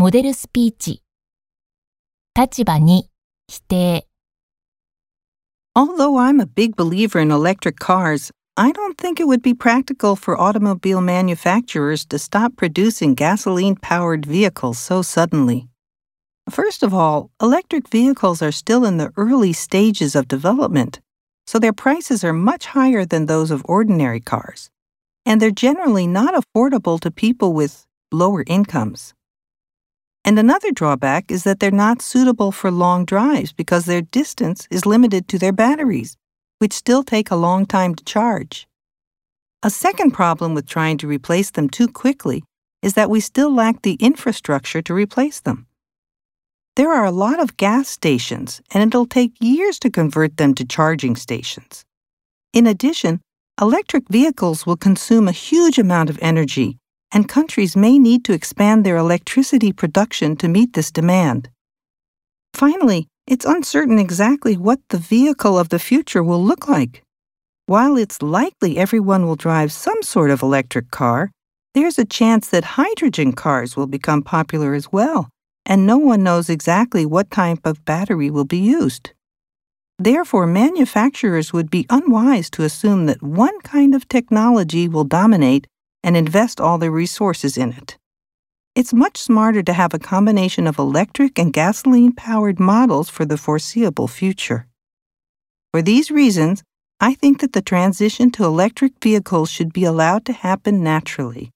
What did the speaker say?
モデルスピーチ。立場に否定。 Although I'm a big believer in electric cars, I don't think it would be practical for automobile manufacturers to stop producing gasoline powered vehicles so suddenly. First of all, electric vehicles are still in the early stages of development, so their prices are much higher than those of ordinary cars, and they're generally not affordable to people with lower incomes. And another drawback is that they're not suitable for long drives because their distance is limited to their batteries, which still take a long time to charge. A second problem with trying to replace them too quickly is that we still lack the infrastructure to replace them. There are a lot of gas stations, and it'll take years to convert them to charging stations. In addition, electric vehicles will consume a huge amount of energy and countries may need to expand their electricity production to meet this demand. Finally, it's uncertain exactly what the vehicle of the future will look like. While it's likely everyone will drive some sort of electric car, there's a chance that hydrogen cars will become popular as well, and no one knows exactly what type of battery will be used. Therefore, manufacturers would be unwise to assume that one kind of technology will dominate and invest all their resources in it. It's much smarter to have a combination of electric and gasoline powered models for the foreseeable future. For these reasons, I think that the transition to electric vehicles should be allowed to happen naturally.